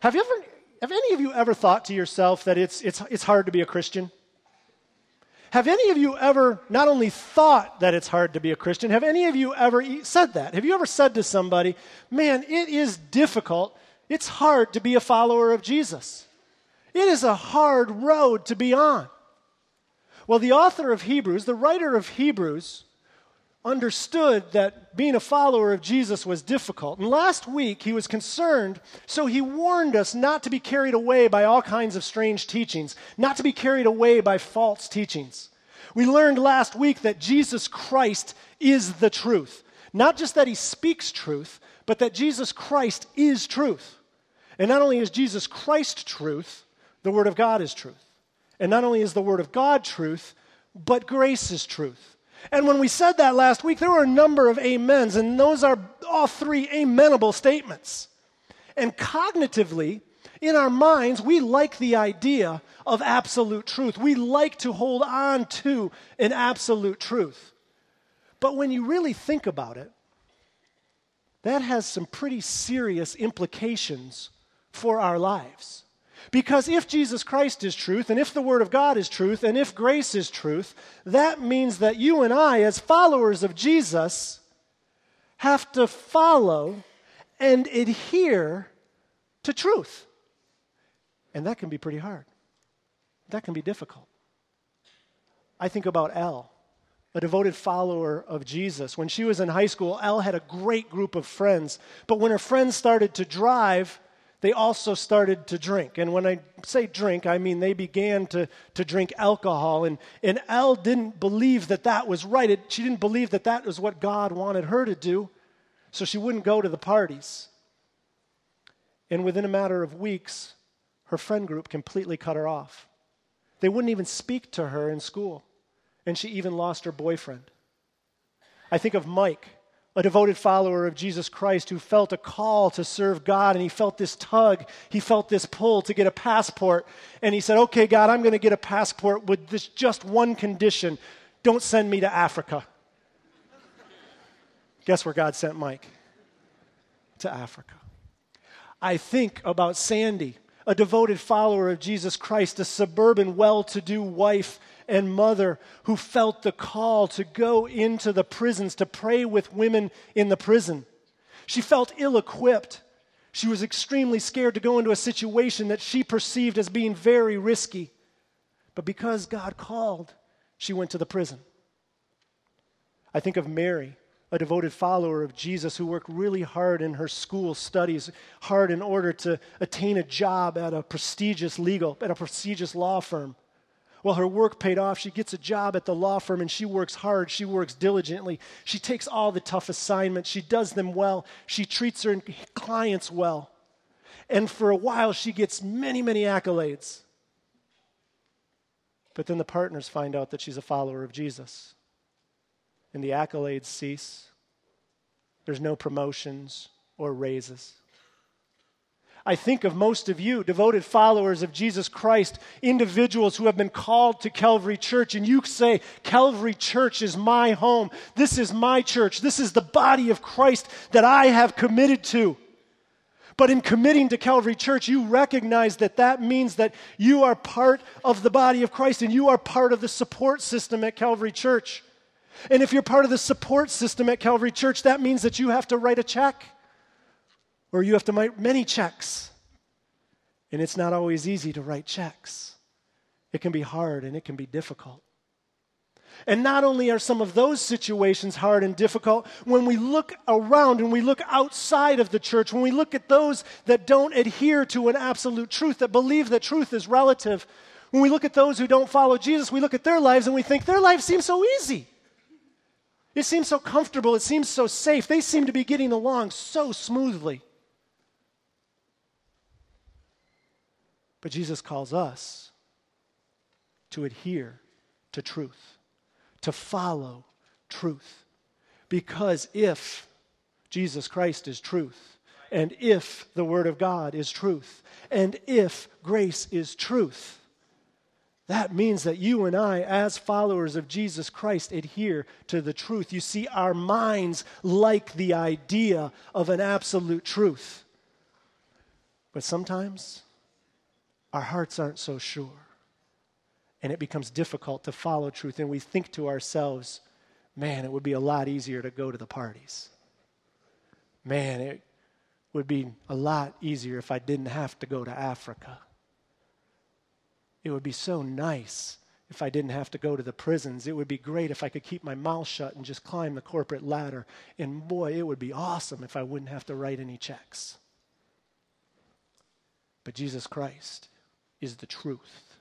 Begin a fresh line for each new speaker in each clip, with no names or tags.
Have you ever have any of you ever thought to yourself that it's it's it's hard to be a Christian? Have any of you ever not only thought that it's hard to be a Christian, have any of you ever said that? Have you ever said to somebody, man, it is difficult, it's hard to be a follower of Jesus? It is a hard road to be on. Well, the author of Hebrews, the writer of Hebrews, understood that being a follower of Jesus was difficult. And last week he was concerned, so he warned us not to be carried away by all kinds of strange teachings, not to be carried away by false teachings. We learned last week that Jesus Christ is the truth. Not just that he speaks truth, but that Jesus Christ is truth. And not only is Jesus Christ truth, the Word of God is truth. And not only is the Word of God truth, but grace is truth. And when we said that last week, there were a number of amens, and those are all three amenable statements. And cognitively, in our minds, we like the idea of absolute truth. We like to hold on to an absolute truth. But when you really think about it, that has some pretty serious implications for our lives. Because if Jesus Christ is truth, and if the Word of God is truth, and if grace is truth, that means that you and I, as followers of Jesus, have to follow and adhere to truth. And that can be pretty hard. That can be difficult. I think about Elle, a devoted follower of Jesus. When she was in high school, Elle had a great group of friends. But when her friends started to drive, they also started to drink. And when I say drink, I mean they began to, to drink alcohol. And, and Elle didn't believe that that was right. It, she didn't believe that that was what God wanted her to do. So she wouldn't go to the parties. And within a matter of weeks, her friend group completely cut her off. They wouldn't even speak to her in school. And she even lost her boyfriend. I think of Mike a devoted follower of Jesus Christ who felt a call to serve God and he felt this tug, he felt this pull to get a passport. And he said, Okay, God, I'm going to get a passport with this just one condition don't send me to Africa. Guess where God sent Mike? To Africa. I think about Sandy, a devoted follower of Jesus Christ, a suburban, well to do wife and mother who felt the call to go into the prisons to pray with women in the prison. She felt ill equipped. She was extremely scared to go into a situation that she perceived as being very risky. But because God called, she went to the prison. I think of Mary, a devoted follower of Jesus who worked really hard in her school studies, hard in order to attain a job at a prestigious legal, at a prestigious law firm. Well, her work paid off. She gets a job at the law firm and she works hard. She works diligently. She takes all the tough assignments. She does them well. She treats her clients well. And for a while, she gets many, many accolades. But then the partners find out that she's a follower of Jesus. And the accolades cease. There's no promotions or raises. I think of most of you, devoted followers of Jesus Christ, individuals who have been called to Calvary Church, and you say, Calvary Church is my home. This is my church. This is the body of Christ that I have committed to. But in committing to Calvary Church, you recognize that that means that you are part of the body of Christ and you are part of the support system at Calvary Church. And if you're part of the support system at Calvary Church, that means that you have to write a check or you have to write many checks. And it's not always easy to write checks. It can be hard and it can be difficult. And not only are some of those situations hard and difficult, when we look around and we look outside of the church, when we look at those that don't adhere to an absolute truth, that believe that truth is relative, when we look at those who don't follow Jesus, we look at their lives and we think their life seems so easy. It seems so comfortable. It seems so safe. They seem to be getting along so smoothly. But Jesus calls us to adhere to truth, to follow truth. Because if Jesus Christ is truth, and if the Word of God is truth, and if grace is truth, that means that you and I, as followers of Jesus Christ, adhere to the truth. You see, our minds like the idea of an absolute truth. But sometimes our hearts aren't so sure. And it becomes difficult to follow truth. And we think to ourselves, man, it would be a lot easier to go to the parties. Man, it would be a lot easier if I didn't have to go to Africa. It would be so nice if I didn't have to go to the prisons. It would be great if I could keep my mouth shut and just climb the corporate ladder. And boy, it would be awesome if I wouldn't have to write any checks. But Jesus Christ is the truth.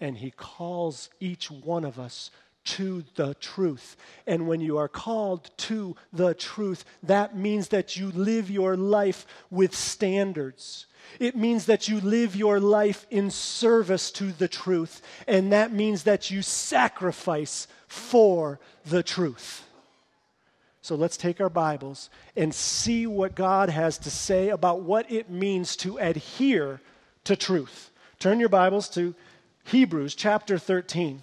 And he calls each one of us to the truth. And when you are called to the truth, that means that you live your life with standards. It means that you live your life in service to the truth. And that means that you sacrifice for the truth. So let's take our Bibles and see what God has to say about what it means to adhere to truth. Turn your Bibles to Hebrews chapter 13.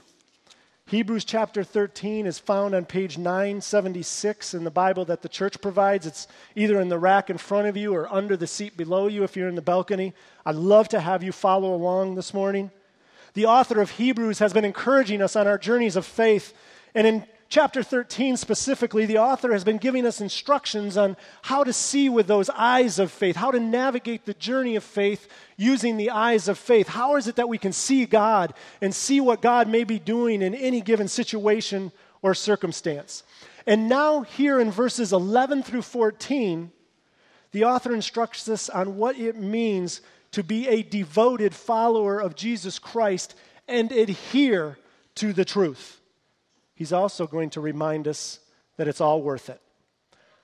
Hebrews chapter 13 is found on page 976 in the Bible that the church provides. It's either in the rack in front of you or under the seat below you if you're in the balcony. I'd love to have you follow along this morning. The author of Hebrews has been encouraging us on our journeys of faith. And in chapter 13 specifically, the author has been giving us instructions on how to see with those eyes of faith, how to navigate the journey of faith using the eyes of faith. How is it that we can see God and see what God may be doing in any given situation or circumstance? And now, here in verses 11 through 14, the author instructs us on what it means to be a devoted follower of Jesus Christ and adhere to the truth he's also going to remind us that it's all worth it.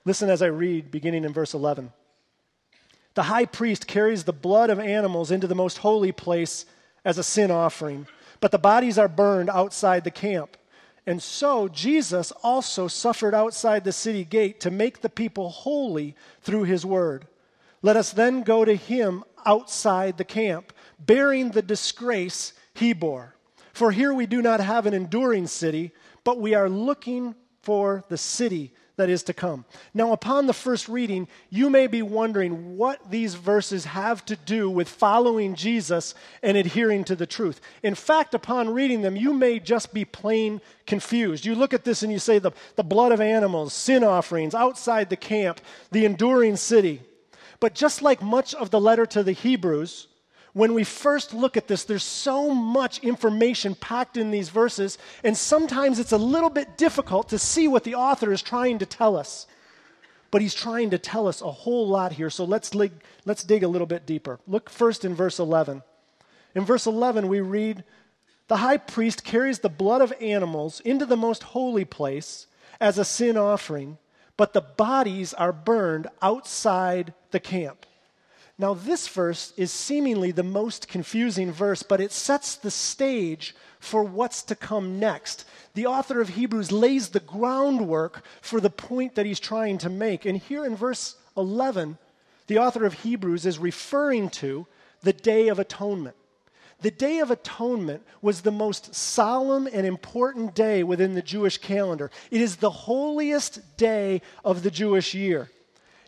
Listen as I read, beginning in verse 11. The high priest carries the blood of animals into the most holy place as a sin offering, but the bodies are burned outside the camp. And so Jesus also suffered outside the city gate to make the people holy through his word. Let us then go to him outside the camp, bearing the disgrace he bore. For here we do not have an enduring city but we are looking for the city that is to come. Now, upon the first reading, you may be wondering what these verses have to do with following Jesus and adhering to the truth. In fact, upon reading them, you may just be plain confused. You look at this and you say, the, the blood of animals, sin offerings, outside the camp, the enduring city. But just like much of the letter to the Hebrews, when we first look at this, there's so much information packed in these verses, and sometimes it's a little bit difficult to see what the author is trying to tell us. But he's trying to tell us a whole lot here, so let's, lig- let's dig a little bit deeper. Look first in verse 11. In verse 11, we read The high priest carries the blood of animals into the most holy place as a sin offering, but the bodies are burned outside the camp. Now, this verse is seemingly the most confusing verse, but it sets the stage for what's to come next. The author of Hebrews lays the groundwork for the point that he's trying to make. And here in verse 11, the author of Hebrews is referring to the Day of Atonement. The Day of Atonement was the most solemn and important day within the Jewish calendar. It is the holiest day of the Jewish year.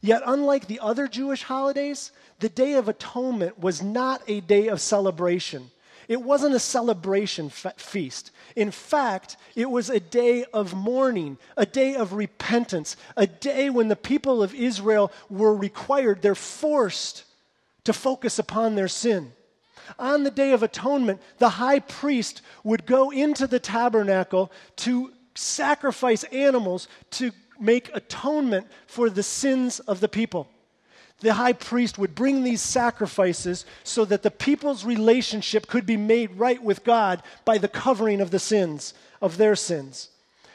Yet, unlike the other Jewish holidays, the Day of Atonement was not a day of celebration. It wasn't a celebration fe- feast. In fact, it was a day of mourning, a day of repentance, a day when the people of Israel were required, they're forced to focus upon their sin. On the Day of Atonement, the high priest would go into the tabernacle to sacrifice animals to make atonement for the sins of the people. The high priest would bring these sacrifices so that the people's relationship could be made right with God by the covering of the sins, of their sins.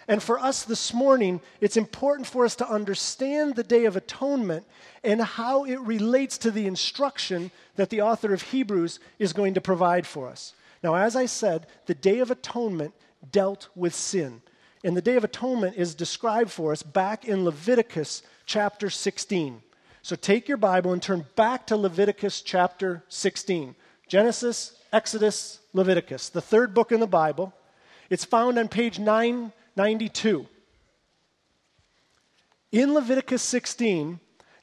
And for us this morning, it's important for us to understand the Day of Atonement and how it relates to the instruction that the author of Hebrews is going to provide for us. Now, as I said, the Day of Atonement dealt with sin. And the Day of Atonement is described for us back in Leviticus chapter 16. So take your Bible and turn back to Leviticus chapter 16. Genesis, Exodus, Leviticus, the third book in the Bible. It's found on page 992. In Leviticus 16,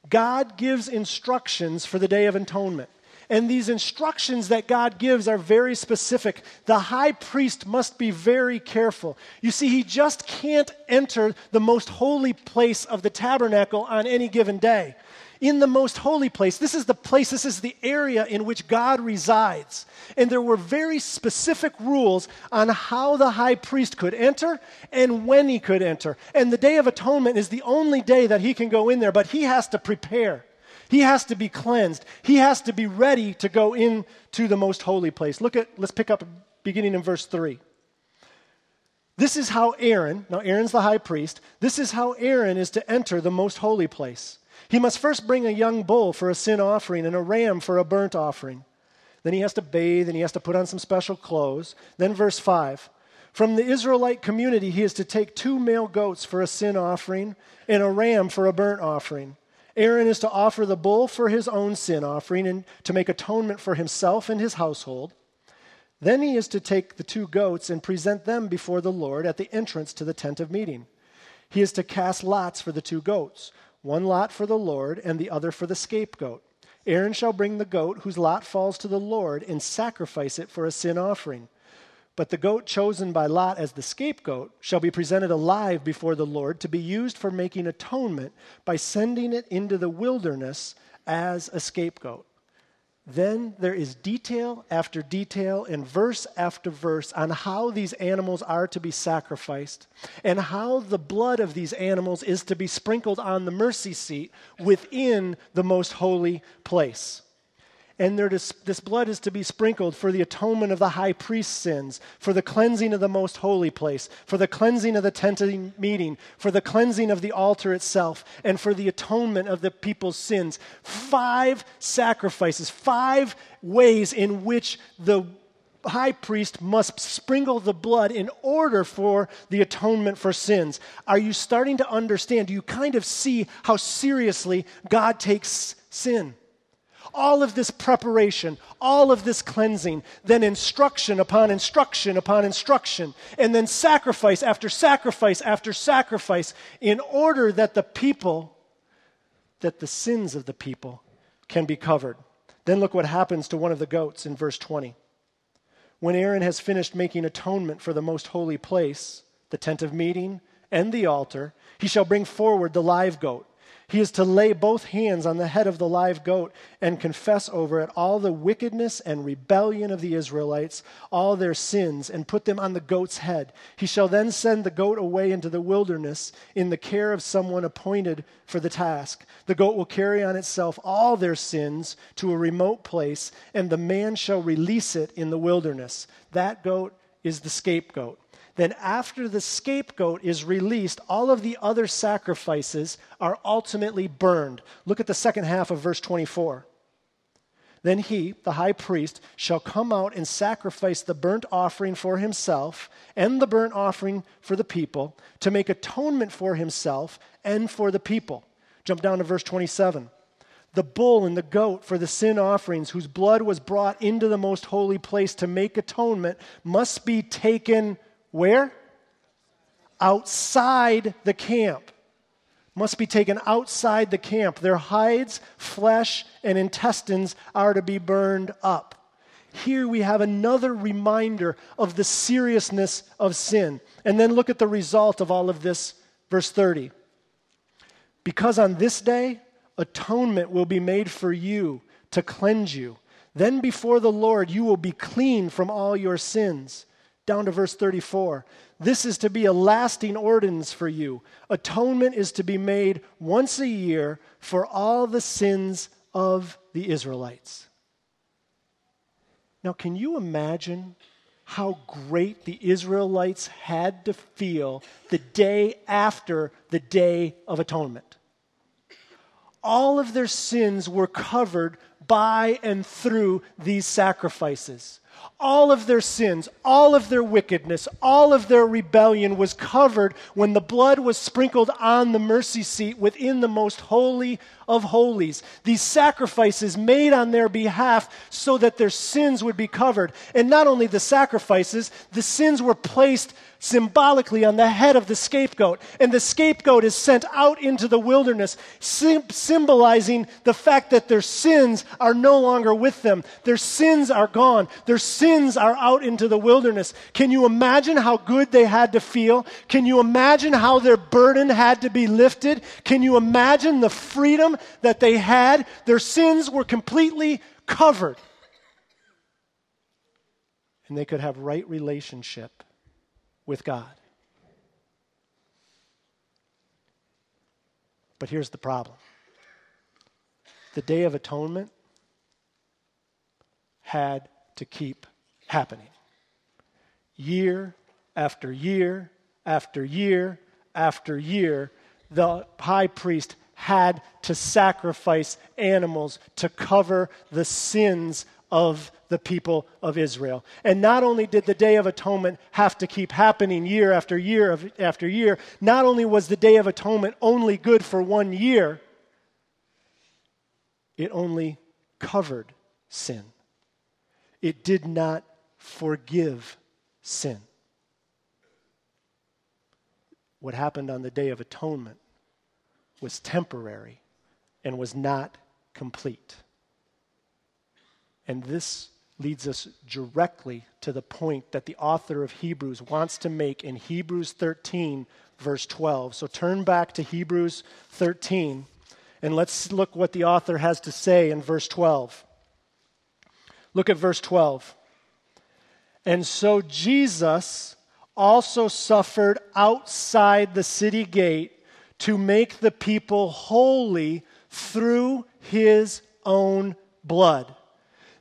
God gives instructions for the Day of Atonement. And these instructions that God gives are very specific. The high priest must be very careful. You see, he just can't enter the most holy place of the tabernacle on any given day in the most holy place. This is the place, this is the area in which God resides. And there were very specific rules on how the high priest could enter and when he could enter. And the Day of Atonement is the only day that he can go in there, but he has to prepare. He has to be cleansed. He has to be ready to go into the most holy place. Look at, let's pick up beginning in verse 3. This is how Aaron, now Aaron's the high priest, this is how Aaron is to enter the most holy place. He must first bring a young bull for a sin offering and a ram for a burnt offering. Then he has to bathe and he has to put on some special clothes. Then, verse 5 From the Israelite community, he is to take two male goats for a sin offering and a ram for a burnt offering. Aaron is to offer the bull for his own sin offering and to make atonement for himself and his household. Then he is to take the two goats and present them before the Lord at the entrance to the tent of meeting. He is to cast lots for the two goats one lot for the Lord, and the other for the scapegoat. Aaron shall bring the goat whose lot falls to the Lord and sacrifice it for a sin offering. But the goat chosen by Lot as the scapegoat shall be presented alive before the Lord to be used for making atonement by sending it into the wilderness as a scapegoat. Then there is detail after detail and verse after verse on how these animals are to be sacrificed and how the blood of these animals is to be sprinkled on the mercy seat within the most holy place and this blood is to be sprinkled for the atonement of the high priest's sins, for the cleansing of the most holy place, for the cleansing of the tent of meeting, for the cleansing of the altar itself, and for the atonement of the people's sins. Five sacrifices, five ways in which the high priest must sprinkle the blood in order for the atonement for sins. Are you starting to understand? Do you kind of see how seriously God takes sin? All of this preparation, all of this cleansing, then instruction upon instruction upon instruction, and then sacrifice after sacrifice after sacrifice in order that the people, that the sins of the people can be covered. Then look what happens to one of the goats in verse 20. When Aaron has finished making atonement for the most holy place, the tent of meeting, and the altar, he shall bring forward the live goat he is to lay both hands on the head of the live goat and confess over it all the wickedness and rebellion of the Israelites, all their sins, and put them on the goat's head. He shall then send the goat away into the wilderness in the care of someone appointed for the task. The goat will carry on itself all their sins to a remote place, and the man shall release it in the wilderness. That goat is the scapegoat then after the scapegoat is released, all of the other sacrifices are ultimately burned. Look at the second half of verse 24. Then he, the high priest, shall come out and sacrifice the burnt offering for himself and the burnt offering for the people to make atonement for himself and for the people. Jump down to verse 27 the bull and the goat for the sin offerings, whose blood was brought into the most holy place to make atonement, must be taken where? Outside the camp. Must be taken outside the camp. Their hides, flesh, and intestines are to be burned up. Here we have another reminder of the seriousness of sin. And then look at the result of all of this, verse 30. Because on this day, atonement will be made for you to cleanse you. Then before the Lord, you will be clean from all your sins down to verse 34. This is to be a lasting ordinance for you. Atonement is to be made once a year for all the sins of the Israelites. Now, can you imagine how great the Israelites had to feel the day after the Day of Atonement? All of their sins were covered by and through these sacrifices all of their sins, all of their wickedness, all of their rebellion was covered when the blood was sprinkled on the mercy seat within the most holy of holies. These sacrifices made on their behalf so that their sins would be covered. And not only the sacrifices, the sins were placed symbolically on the head of the scapegoat. And the scapegoat is sent out into the wilderness, symbolizing the fact that their sins are no longer with them. Their sins are gone. Their sins are out into the wilderness. Can you imagine how good they had to feel? Can you imagine how their burden had to be lifted? Can you imagine the freedom that they had? Their sins were completely covered. And they could have right relationship with God. But here's the problem the Day of Atonement had to keep happening. Year after year after year after year, the high priest had to sacrifice animals to cover the sins of the people of Israel. And not only did the Day of Atonement have to keep happening year after year after year, not only was the Day of Atonement only good for one year, it only covered sin. It did not forgive sin. What happened on the Day of Atonement was temporary and was not complete. And this leads us directly to the point that the author of Hebrews wants to make in Hebrews 13, verse 12. So turn back to Hebrews 13, and let's look what the author has to say in verse 12. Look at verse 12. And so Jesus also suffered outside the city gate to make the people holy through his own blood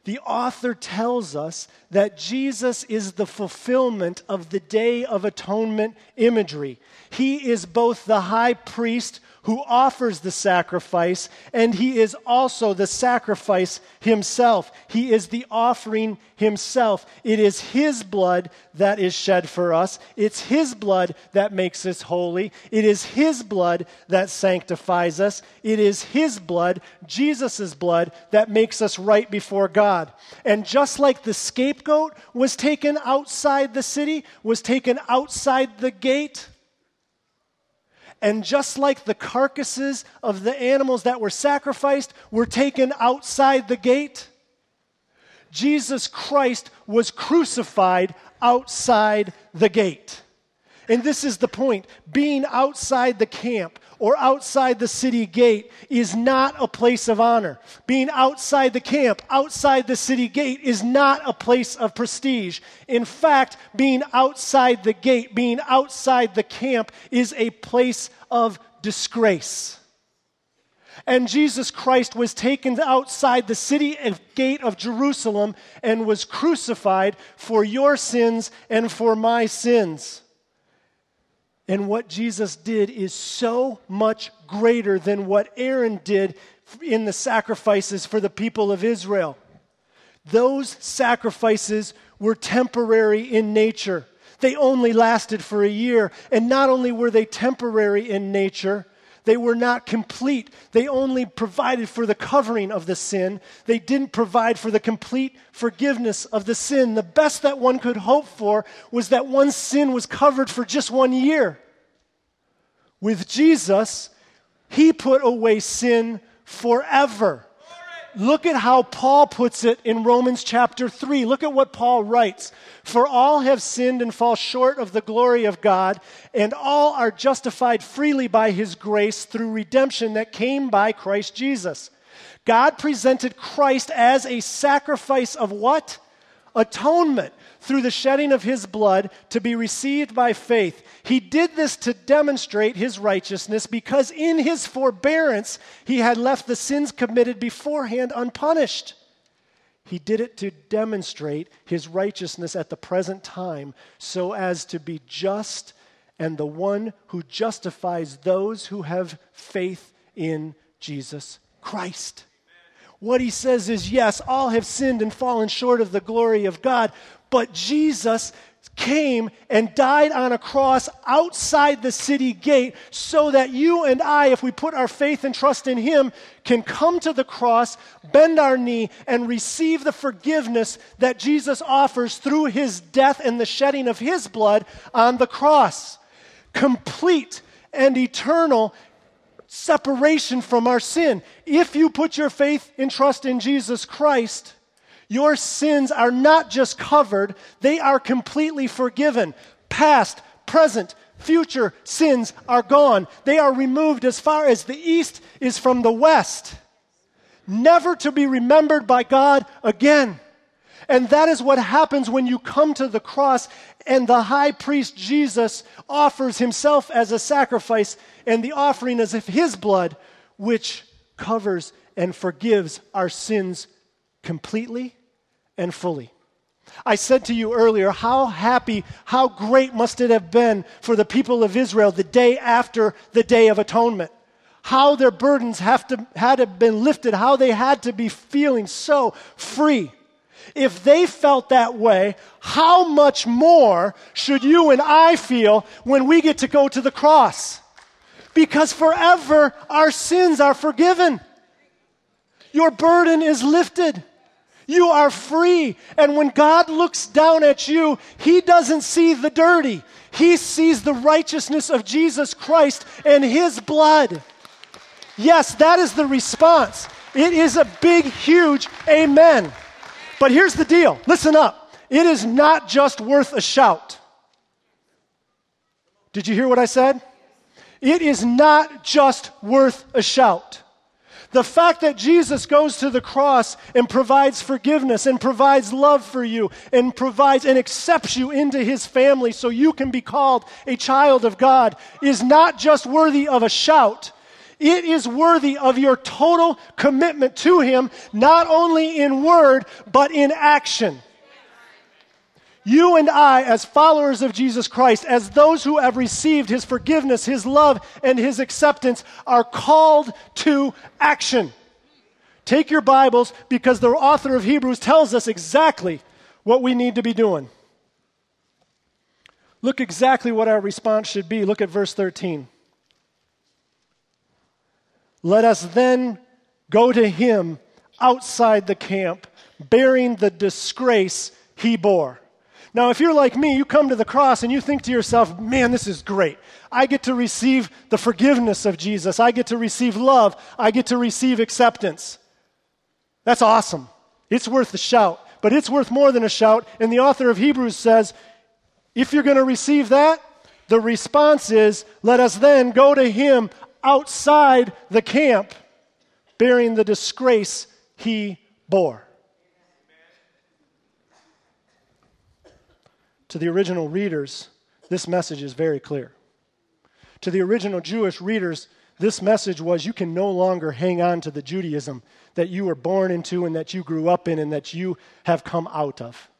the author tells us that Jesus is the fulfillment of the Day of Atonement imagery. He is both the high priest who offers the sacrifice, and he is also the sacrifice himself. He is the offering himself. It is his blood that is shed for us. It's his blood that makes us holy. It is his blood that sanctifies us. It is his blood, Jesus' blood, that makes us right before God. And just like the scapegoat was taken outside the city, was taken outside the gate, and just like the carcasses of the animals that were sacrificed were taken outside the gate, Jesus Christ was crucified outside the gate. And this is the point. Being outside the camp or outside the city gate is not a place of honor. Being outside the camp, outside the city gate, is not a place of prestige. In fact, being outside the gate, being outside the camp, is a place of disgrace. And Jesus Christ was taken outside the city gate of Jerusalem and was crucified for your sins and for my sins. And what Jesus did is so much greater than what Aaron did in the sacrifices for the people of Israel. Those sacrifices were temporary in nature. They only lasted for a year. And not only were they temporary in nature, they were not complete. They only provided for the covering of the sin. They didn't provide for the complete forgiveness of the sin. The best that one could hope for was that one sin was covered for just one year. With Jesus, he put away sin forever. Look at how Paul puts it in Romans chapter 3. Look at what Paul writes. For all have sinned and fall short of the glory of God, and all are justified freely by his grace through redemption that came by Christ Jesus. God presented Christ as a sacrifice of what? Atonement through the shedding of his blood to be received by faith. He did this to demonstrate his righteousness because in his forbearance he had left the sins committed beforehand unpunished. He did it to demonstrate his righteousness at the present time so as to be just and the one who justifies those who have faith in Jesus Christ. What he says is yes, all have sinned and fallen short of the glory of God, but Jesus came and died on a cross outside the city gate so that you and I, if we put our faith and trust in Him, can come to the cross, bend our knee, and receive the forgiveness that Jesus offers through His death and the shedding of His blood on the cross. Complete and eternal separation from our sin. If you put your faith and trust in Jesus Christ, your sins are not just covered, they are completely forgiven. Past, present, future sins are gone. They are removed as far as the east is from the west, never to be remembered by God again. And that is what happens when you come to the cross and the high priest Jesus offers himself as a sacrifice, and the offering is of his blood, which covers and forgives our sins completely and fully. I said to you earlier, how happy, how great must it have been for the people of Israel the day after the Day of Atonement. How their burdens have to, had to been lifted, how they had to be feeling so free. If they felt that way, how much more should you and I feel when we get to go to the cross? Because forever our sins are forgiven. Your burden is lifted. You are free. And when God looks down at you, He doesn't see the dirty. He sees the righteousness of Jesus Christ and His blood. Yes, that is the response. It is a big, huge amen. But here's the deal listen up. It is not just worth a shout. Did you hear what I said? It is not just worth a shout. The fact that Jesus goes to the cross and provides forgiveness and provides love for you and provides and accepts you into his family so you can be called a child of God is not just worthy of a shout. It is worthy of your total commitment to him, not only in word, but in action. You and I, as followers of Jesus Christ, as those who have received his forgiveness, his love, and his acceptance, are called to action. Take your Bibles because the author of Hebrews tells us exactly what we need to be doing. Look exactly what our response should be. Look at verse 13. Let us then go to him outside the camp, bearing the disgrace he bore. Now, if you're like me, you come to the cross and you think to yourself, man, this is great. I get to receive the forgiveness of Jesus. I get to receive love. I get to receive acceptance. That's awesome. It's worth a shout, but it's worth more than a shout. And the author of Hebrews says, if you're going to receive that, the response is, let us then go to him outside the camp, bearing the disgrace he bore. To the original readers, this message is very clear. To the original Jewish readers, this message was you can no longer hang on to the Judaism that you were born into and that you grew up in and that you have come out of.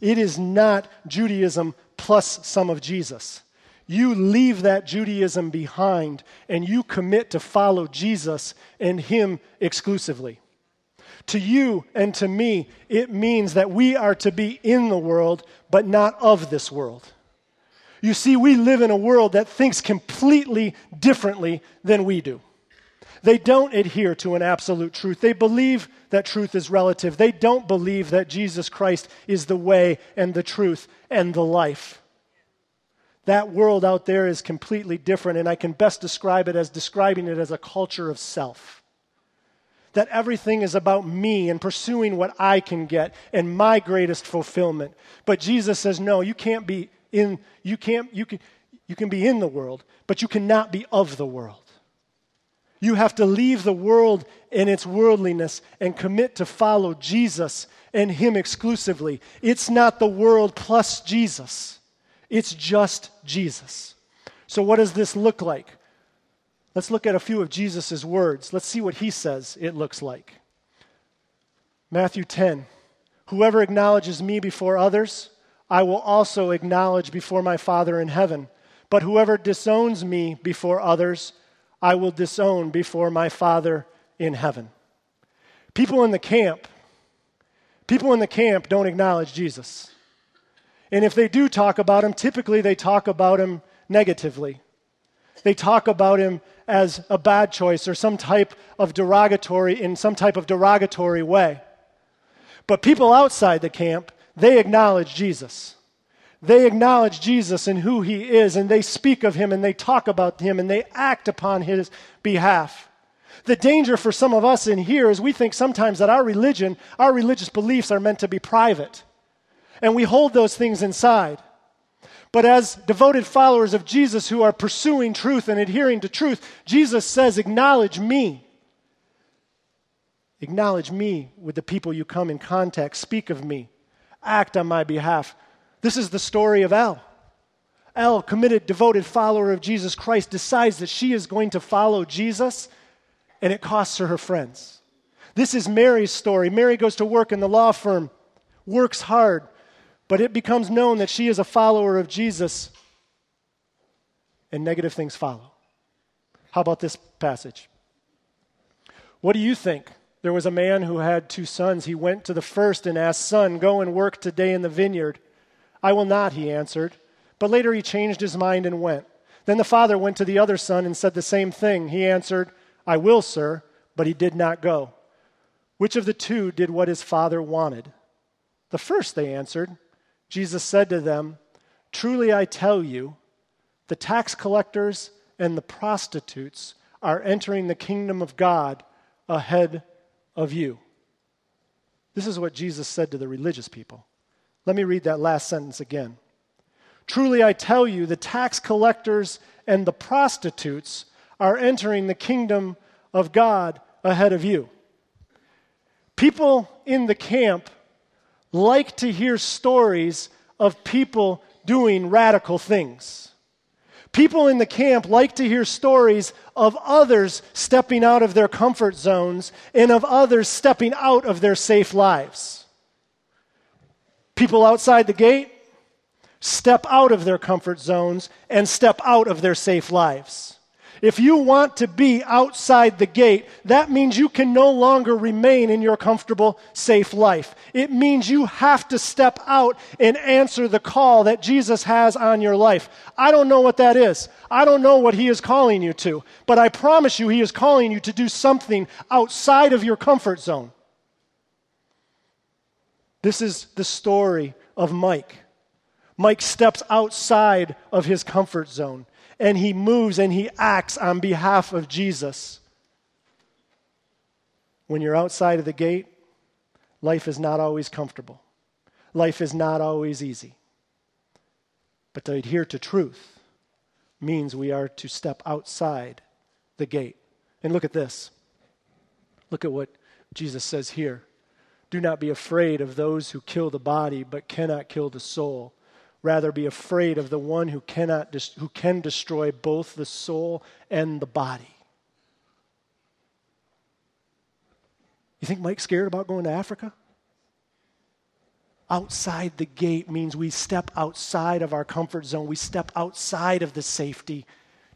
It is not Judaism plus some of Jesus. You leave that Judaism behind and you commit to follow Jesus and Him exclusively. To you and to me, it means that we are to be in the world, but not of this world. You see, we live in a world that thinks completely differently than we do. They don't adhere to an absolute truth. They believe that truth is relative. They don't believe that Jesus Christ is the way and the truth and the life. That world out there is completely different, and I can best describe it as describing it as a culture of self that everything is about me and pursuing what I can get and my greatest fulfillment. But Jesus says, no, you can't be in, you can't, you can, you can be in the world, but you cannot be of the world. You have to leave the world and its worldliness and commit to follow Jesus and Him exclusively. It's not the world plus Jesus, it's just Jesus. So, what does this look like? Let's look at a few of Jesus' words. Let's see what he says it looks like. Matthew 10 Whoever acknowledges me before others, I will also acknowledge before my Father in heaven. But whoever disowns me before others, I will disown before my Father in heaven. People in the camp, people in the camp don't acknowledge Jesus. And if they do talk about him, typically they talk about him negatively. They talk about him as a bad choice or some type of derogatory, in some type of derogatory way. But people outside the camp, they acknowledge Jesus. They acknowledge Jesus and who he is, and they speak of him and they talk about him and they act upon his behalf. The danger for some of us in here is we think sometimes that our religion, our religious beliefs are meant to be private. And we hold those things inside. But as devoted followers of Jesus who are pursuing truth and adhering to truth, Jesus says, Acknowledge me. Acknowledge me with the people you come in contact. Speak of me. Act on my behalf. This is the story of Elle. Elle, committed, devoted follower of Jesus Christ, decides that she is going to follow Jesus, and it costs her her friends. This is Mary's story. Mary goes to work in the law firm, works hard, but it becomes known that she is a follower of Jesus, and negative things follow. How about this passage? What do you think? There was a man who had two sons. He went to the first and asked, Son, go and work today in the vineyard. I will not, he answered. But later he changed his mind and went. Then the father went to the other son and said the same thing. He answered, I will, sir, but he did not go. Which of the two did what his father wanted? The first, they answered. Jesus said to them, Truly I tell you, the tax collectors and the prostitutes are entering the kingdom of God ahead of you. This is what Jesus said to the religious people. Let me read that last sentence again. Truly I tell you, the tax collectors and the prostitutes are entering the kingdom of God ahead of you. People in the camp like to hear stories of people doing radical things. People in the camp like to hear stories of others stepping out of their comfort zones and of others stepping out of their safe lives. People outside the gate step out of their comfort zones and step out of their safe lives. If you want to be outside the gate, that means you can no longer remain in your comfortable, safe life. It means you have to step out and answer the call that Jesus has on your life. I don't know what that is. I don't know what He is calling you to, but I promise you, He is calling you to do something outside of your comfort zone. This is the story of Mike. Mike steps outside of his comfort zone and he moves and he acts on behalf of Jesus. When you're outside of the gate, life is not always comfortable, life is not always easy. But to adhere to truth means we are to step outside the gate. And look at this. Look at what Jesus says here. Do not be afraid of those who kill the body but cannot kill the soul. Rather, be afraid of the one who, cannot, who can destroy both the soul and the body. You think Mike's scared about going to Africa? Outside the gate means we step outside of our comfort zone. We step outside of the safety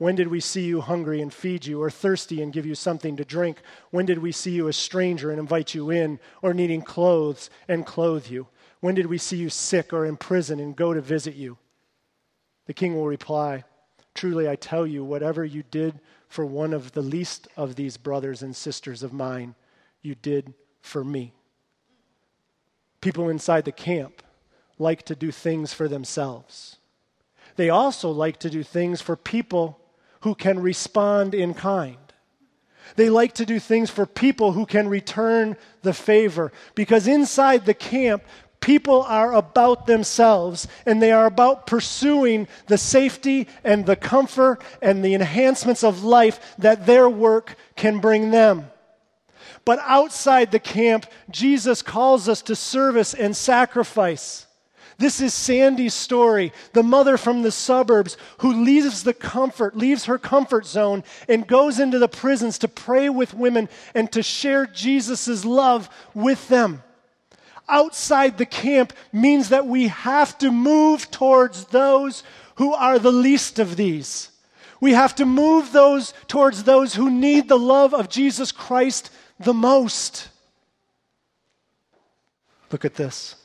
when did we see you hungry and feed you, or thirsty and give you something to drink? When did we see you a stranger and invite you in, or needing clothes and clothe you? When did we see you sick or in prison and go to visit you? The king will reply, Truly I tell you, whatever you did for one of the least of these brothers and sisters of mine, you did for me. People inside the camp like to do things for themselves. They also like to do things for people who can respond in kind. They like to do things for people who can return the favor. Because inside the camp, people are about themselves and they are about pursuing the safety and the comfort and the enhancements of life that their work can bring them. But outside the camp, Jesus calls us to service and sacrifice. This is Sandy's story, the mother from the suburbs who leaves the comfort, leaves her comfort zone, and goes into the prisons to pray with women and to share Jesus' love with them. Outside the camp means that we have to move towards those who are the least of these. We have to move those towards those who need the love of Jesus Christ the most. Look at this.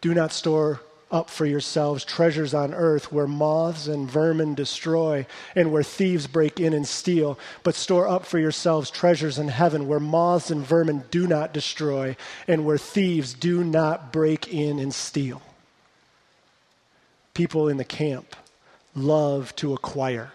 Do not store up for yourselves treasures on earth where moths and vermin destroy and where thieves break in and steal, but store up for yourselves treasures in heaven where moths and vermin do not destroy and where thieves do not break in and steal. People in the camp love to acquire.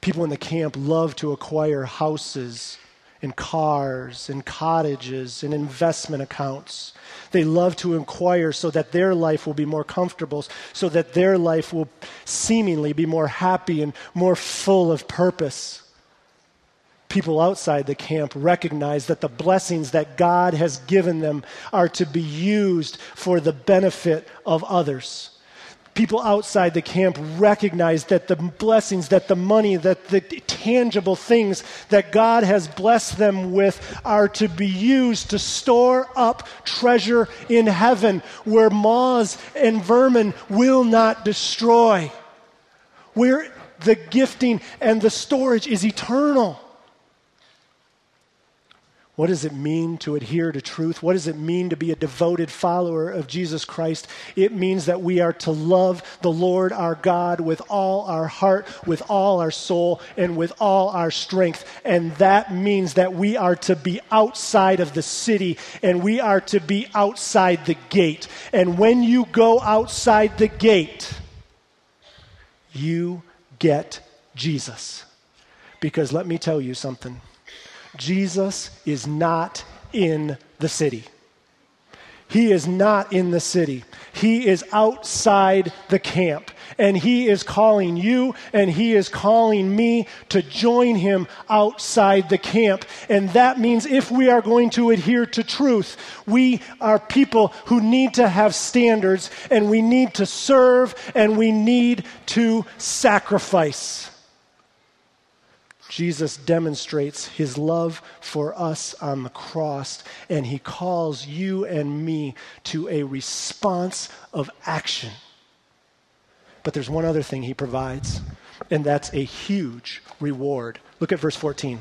People in the camp love to acquire houses and cars in cottages in investment accounts. They love to inquire so that their life will be more comfortable, so that their life will seemingly be more happy and more full of purpose. People outside the camp recognize that the blessings that God has given them are to be used for the benefit of others people outside the camp recognize that the blessings, that the money, that the tangible things that God has blessed them with are to be used to store up treasure in heaven where moths and vermin will not destroy. Where the gifting and the storage is eternal. What does it mean to adhere to truth? What does it mean to be a devoted follower of Jesus Christ? It means that we are to love the Lord our God with all our heart, with all our soul, and with all our strength. And that means that we are to be outside of the city and we are to be outside the gate. And when you go outside the gate, you get Jesus. Because let me tell you something. Jesus is not in the city. He is not in the city. He is outside the camp. And He is calling you and He is calling me to join Him outside the camp. And that means if we are going to adhere to truth, we are people who need to have standards and we need to serve and we need to sacrifice. Jesus demonstrates his love for us on the cross, and he calls you and me to a response of action. But there's one other thing he provides, and that's a huge reward. Look at verse 14.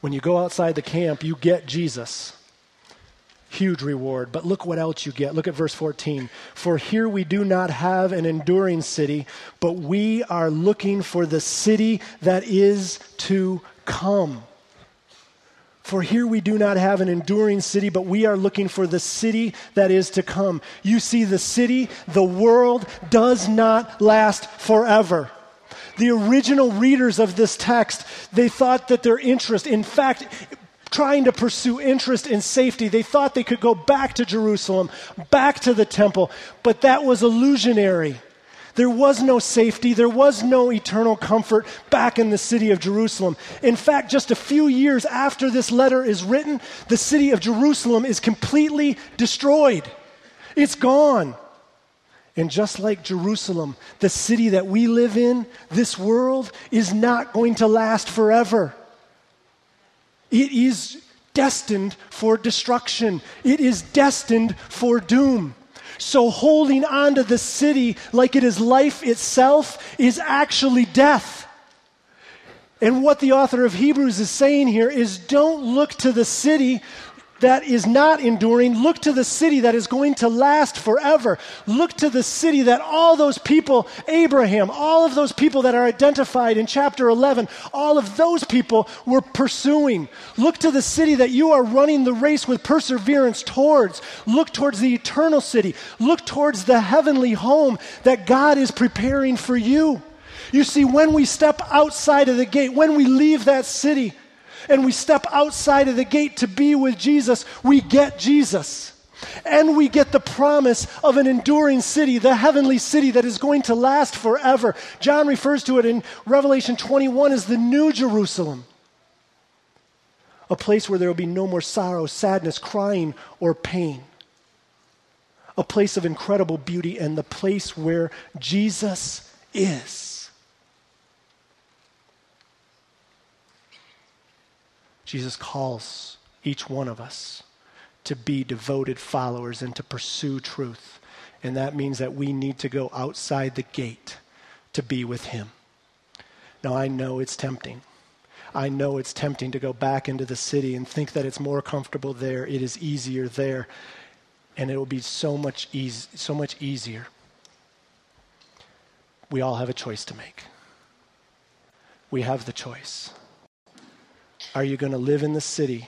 When you go outside the camp, you get Jesus huge reward. But look what else you get. Look at verse 14. For here we do not have an enduring city, but we are looking for the city that is to come. For here we do not have an enduring city, but we are looking for the city that is to come. You see, the city, the world, does not last forever. The original readers of this text, they thought that their interest, in fact, trying to pursue interest in safety. They thought they could go back to Jerusalem, back to the temple, but that was illusionary. There was no safety, there was no eternal comfort back in the city of Jerusalem. In fact, just a few years after this letter is written, the city of Jerusalem is completely destroyed. It's gone. And just like Jerusalem, the city that we live in, this world is not going to last forever. It is destined for destruction, it is destined for doom. So, holding on to the city like it is life itself is actually death. And what the author of Hebrews is saying here is don't look to the city that is not enduring, look to the city that is going to last forever. Look to the city that all those people, Abraham, all of those people that are identified in chapter 11, all of those people were pursuing. Look to the city that you are running the race with perseverance towards. Look towards the eternal city. Look towards the heavenly home that God is preparing for you. You see, when we step outside of the gate, when we leave that city, and we step outside of the gate to be with Jesus, we get Jesus. And we get the promise of an enduring city, the heavenly city that is going to last forever. John refers to it in Revelation 21 as the New Jerusalem, a place where there will be no more sorrow, sadness, crying, or pain. A place of incredible beauty and the place where Jesus is. Jesus calls each one of us to be devoted followers and to pursue truth. And that means that we need to go outside the gate to be with Him. Now, I know it's tempting. I know it's tempting to go back into the city and think that it's more comfortable there. It is easier there. And it will be so much, so much easier. We all have a choice to make. We have the choice. Are you going to live in the city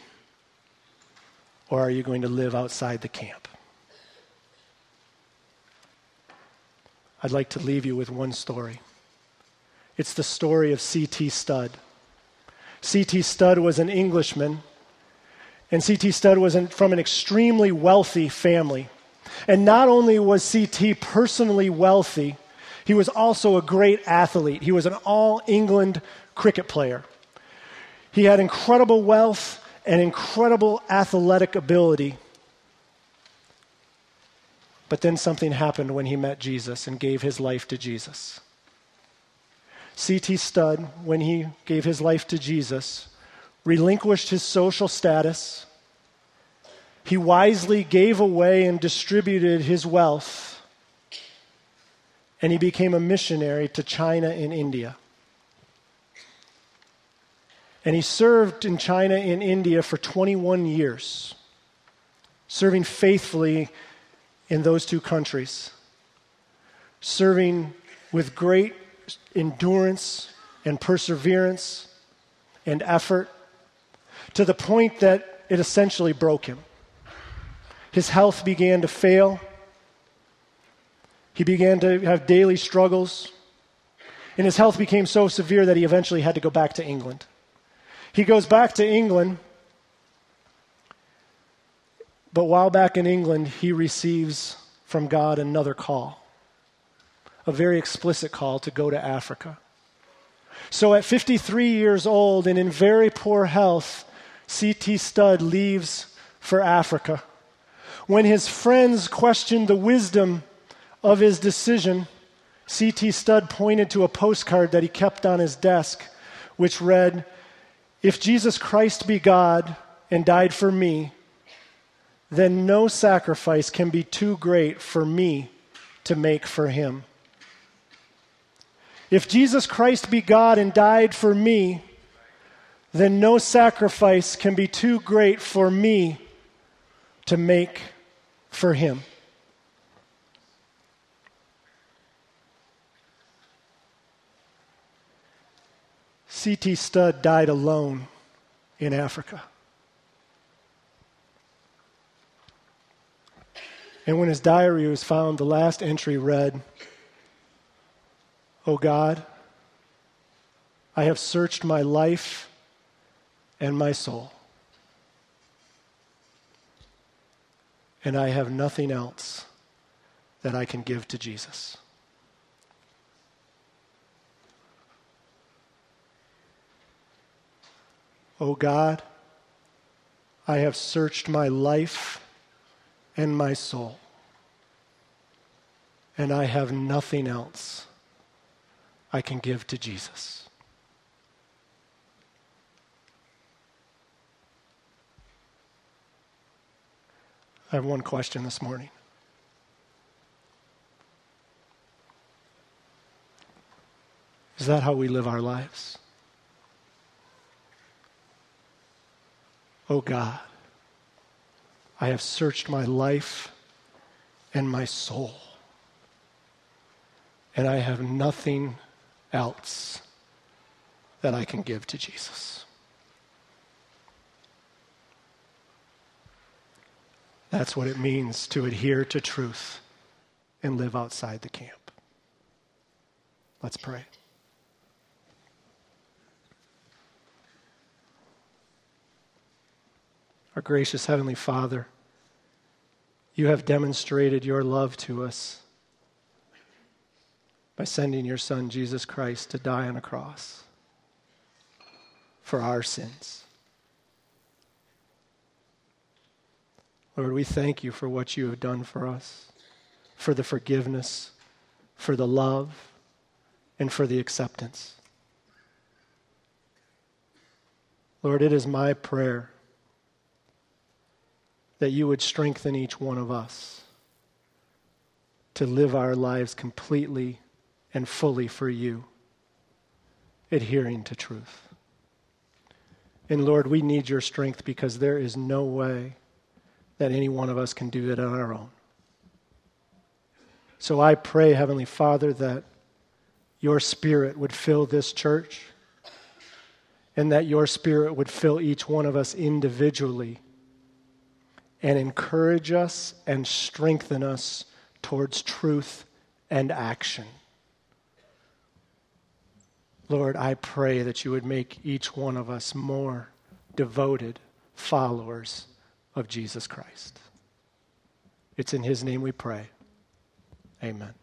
or are you going to live outside the camp? I'd like to leave you with one story. It's the story of C.T. Studd. C.T. Studd was an Englishman, and C.T. Studd was from an extremely wealthy family. And not only was C.T. personally wealthy, he was also a great athlete. He was an all England cricket player. He had incredible wealth and incredible athletic ability. But then something happened when he met Jesus and gave his life to Jesus. C.T. Studd, when he gave his life to Jesus, relinquished his social status. He wisely gave away and distributed his wealth, and he became a missionary to China and India. And he served in China and India for 21 years, serving faithfully in those two countries, serving with great endurance and perseverance and effort to the point that it essentially broke him. His health began to fail. He began to have daily struggles. And his health became so severe that he eventually had to go back to England. He goes back to England, but while back in England, he receives from God another call a very explicit call to go to Africa. So at 53 years old and in very poor health, C.T. Studd leaves for Africa. When his friends questioned the wisdom of his decision, C.T. Studd pointed to a postcard that he kept on his desk, which read, If Jesus Christ be God and died for me, then no sacrifice can be too great for me to make for him. If Jesus Christ be God and died for me, then no sacrifice can be too great for me to make for him. C.T. Studd died alone in Africa. And when his diary was found, the last entry read, O oh God, I have searched my life and my soul, and I have nothing else that I can give to Jesus. O oh God, I have searched my life and my soul, and I have nothing else I can give to Jesus. I have one question this morning. Is that how we live our lives? Oh God, I have searched my life and my soul, and I have nothing else that I can give to Jesus. That's what it means to adhere to truth and live outside the camp. Let's pray. Our gracious Heavenly Father, you have demonstrated your love to us by sending your Son, Jesus Christ, to die on a cross for our sins. Lord, we thank you for what you have done for us, for the forgiveness, for the love, and for the acceptance. Lord, it is my prayer that you would strengthen each one of us to live our lives completely and fully for you, adhering to truth. And Lord, we need your strength because there is no way that any one of us can do it on our own. So I pray, Heavenly Father, that your Spirit would fill this church and that your Spirit would fill each one of us individually and encourage us and strengthen us towards truth and action. Lord, I pray that you would make each one of us more devoted followers of Jesus Christ. It's in his name we pray. Amen.